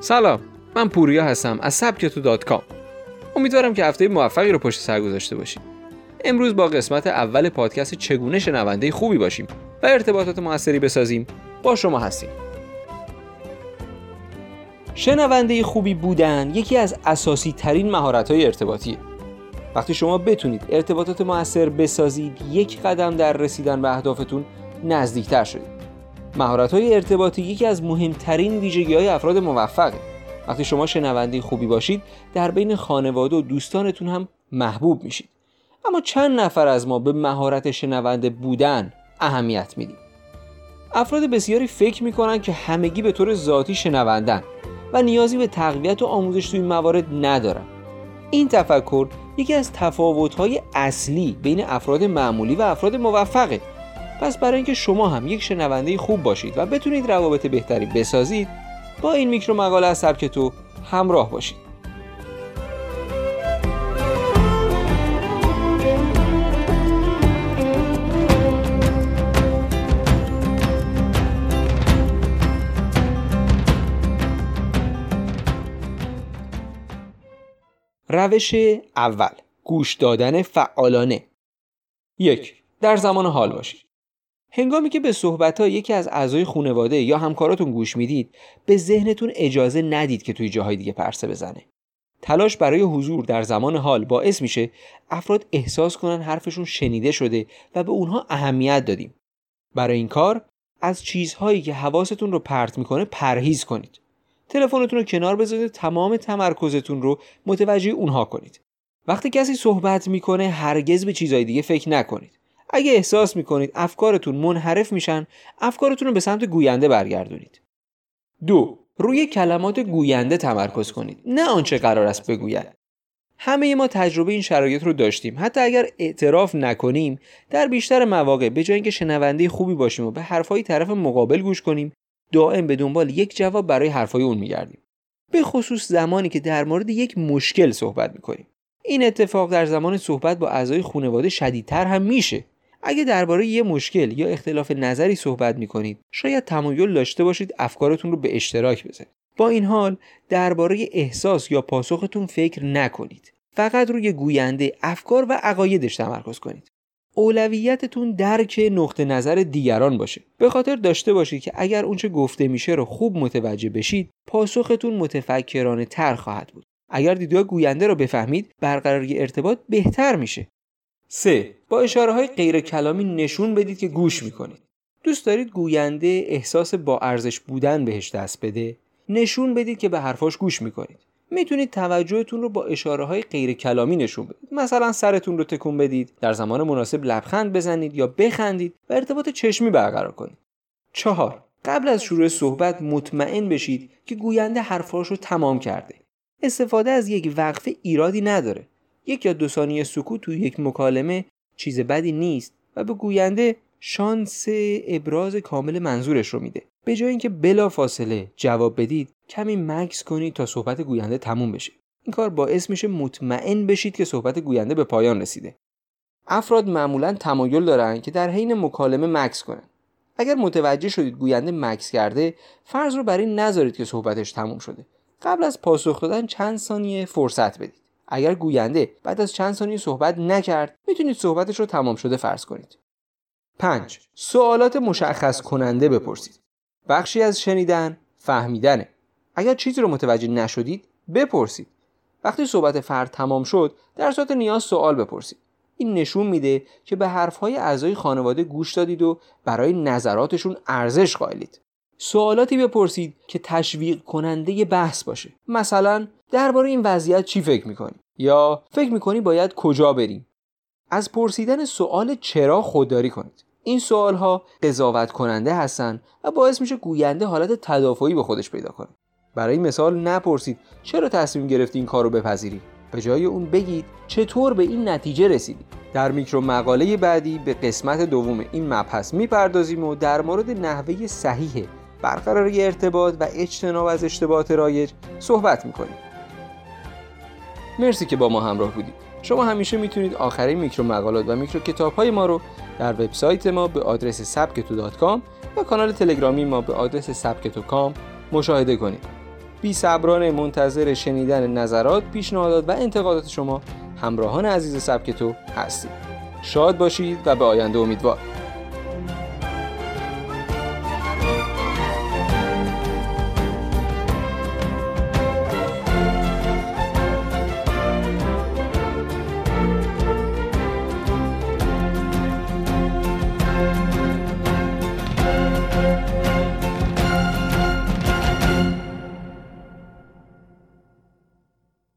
سلام من پوریا هستم از سبکتو دات کام. امیدوارم که هفته موفقی رو پشت سر گذاشته باشید امروز با قسمت اول پادکست چگونه شنونده خوبی باشیم و ارتباطات موثری بسازیم با شما هستیم. شنونده خوبی بودن یکی از اساسی ترین مهارت های ارتباطیه. وقتی شما بتونید ارتباطات موثر بسازید یک قدم در رسیدن به اهدافتون نزدیکتر شدید. مهارت های ارتباطی یکی از مهمترین ویژگی های افراد موفقه وقتی شما شنونده خوبی باشید در بین خانواده و دوستانتون هم محبوب میشید. اما چند نفر از ما به مهارت شنونده بودن اهمیت میدیم. افراد بسیاری فکر می‌کنن که همگی به طور ذاتی شنوندن و نیازی به تقویت و آموزش توی موارد ندارن. این تفکر یکی از تفاوت‌های اصلی بین افراد معمولی و افراد موفقه. پس برای اینکه شما هم یک شنونده خوب باشید و بتونید روابط بهتری بسازید با این میکرو مقاله از سبک تو همراه باشید. روش اول گوش دادن فعالانه. یک در زمان حال باشید. هنگامی که به صحبت یکی از اعضای خانواده یا همکاراتون گوش می‌دید به ذهنتون اجازه ندید که توی جاهای دیگه پرسه بزنه. تلاش برای حضور در زمان حال باعث میشه افراد احساس کنن حرفشون شنیده شده و به اونها اهمیت دادیم. برای این کار از چیزهایی که حواستون رو پرت می‌کنه پرهیز کنید. تلفنتون رو کنار بذارید تمام تمرکزتون رو متوجه اونها کنید. وقتی کسی صحبت می‌کنه هرگز به چیزهای دیگه فکر نکنید. اگه احساس می‌کنید افکارتون منحرف میشن افکارتون رو به سمت گوینده برگردونید. دو روی کلمات گوینده تمرکز کنید. نه آنچه قرار است بگوید. همه ما تجربه این شرایط رو داشتیم. حتی اگر اعتراف نکنیم در بیشتر مواقع به جای اینکه شنونده خوبی باشیم و به حرفهای طرف مقابل گوش کنیم دائم به دنبال یک جواب برای حرفهای اون میگردیم. به خصوص زمانی که در مورد یک مشکل صحبت می‌کنیم. این اتفاق در زمان صحبت با اعضای خانواده شدیدتر هم میشه. اگه درباره یه مشکل یا اختلاف نظری صحبت می‌کنید شاید تمایل داشته باشید افکارتون رو به اشتراک بذارید. با این حال درباره احساس یا پاسختون فکر نکنید. فقط روی گوینده افکار و عقایدش تمرکز کنید. اولویتتون درک نقطه نظر دیگران باشه. به خاطر داشته باشید که اگر اونچه گفته میشه رو خوب متوجه بشید پاسختون متفکرانه تر خواهد بود. اگر دیدگاه گوینده رو بفهمید برقراری ارتباط بهتر میشه. 3. با اشاره های غیر کلامی نشون بدید که گوش می‌کنید. دوست دارید گوینده احساس با ارزش بودن بهش دست بده؟ نشون بدید که به حرفاش گوش می‌کنید. می‌تونید توجهتون رو با اشاره های غیر کلامی نشون بدید. مثلا سرتون رو تکون بدید در زمان مناسب لبخند بزنید یا بخندید و ارتباط چشمی برقرار کنید. چهار. قبل از شروع صحبت مطمئن بشید که گوینده حرفاش رو تمام کرده. استفاده از یک وقفه ایرادی نداره. یک یا دو ثانیه سکوت توی یک مکالمه چیز بدی نیست و به گوینده شانس ابراز کامل منظورش رو میده. به جای اینکه بلا فاصله جواب بدید کمی مکس کنید تا صحبت گوینده تموم بشه. این کار باعث میشه مطمئن بشید که صحبت گوینده به پایان رسیده. افراد معمولا تمایل دارن که در حین مکالمه مکس کنن. اگر متوجه شدید گوینده مکس کرده فرض رو بر این نذارید که صحبتش تموم شده. قبل از پاسخ دادن چند ثانیه فرصت بدید. اگر گوینده بعد از چند ثانیه صحبت نکرد می‌تونید صحبتش رو تمام شده فرض کنید. 5. سوالات مشخص کننده بپرسید. بخشی از شنیدن فهمیدنه. اگر چیزی رو متوجه نشدید بپرسید. وقتی صحبت فرد تمام شد در صورت نیاز سوال بپرسید. این نشون میده که به حرفهای اعضای خانواده گوش دادید و برای نظراتشون ارزش قائلید. سوالاتی بپرسید که تشویق کننده بحث باشه. مثلا درباره این وضعیت چی فکر می‌کنی؟ یا فکر می‌کنی باید کجا بریم؟ از پرسیدن سوال چرا خودداری کنید. این سوال ها قضاوت کننده هستند و باعث میشه گوینده حالت تدافعی به خودش پیدا کنه. برای مثال نپرسید چرا تصمیم گرفتی این کار رو بپذیری. به جای اون بگید چطور به این نتیجه رسیدی. در میکرو مقاله بعدی به قسمت دوم این مبحث می‌پردازیم و در مورد نحوه صحیح برقراری ارتباط و اجتناب از اشتباهات رایج صحبت می‌کنیم. مرسی که با ما همراه بودید شما همیشه می‌تونید آخرین میکرو مقالات و میکرو کتاب های ما رو در وبسایت ما به آدرس سبکتو یا کانال تلگرامی ما به آدرس سبکتو کام مشاهده کنید بی صبرانه منتظر شنیدن نظرات، پیشنهادات و انتقادات شما همراهان عزیز سبک تو هستید. شاد باشید و به آینده امیدوار.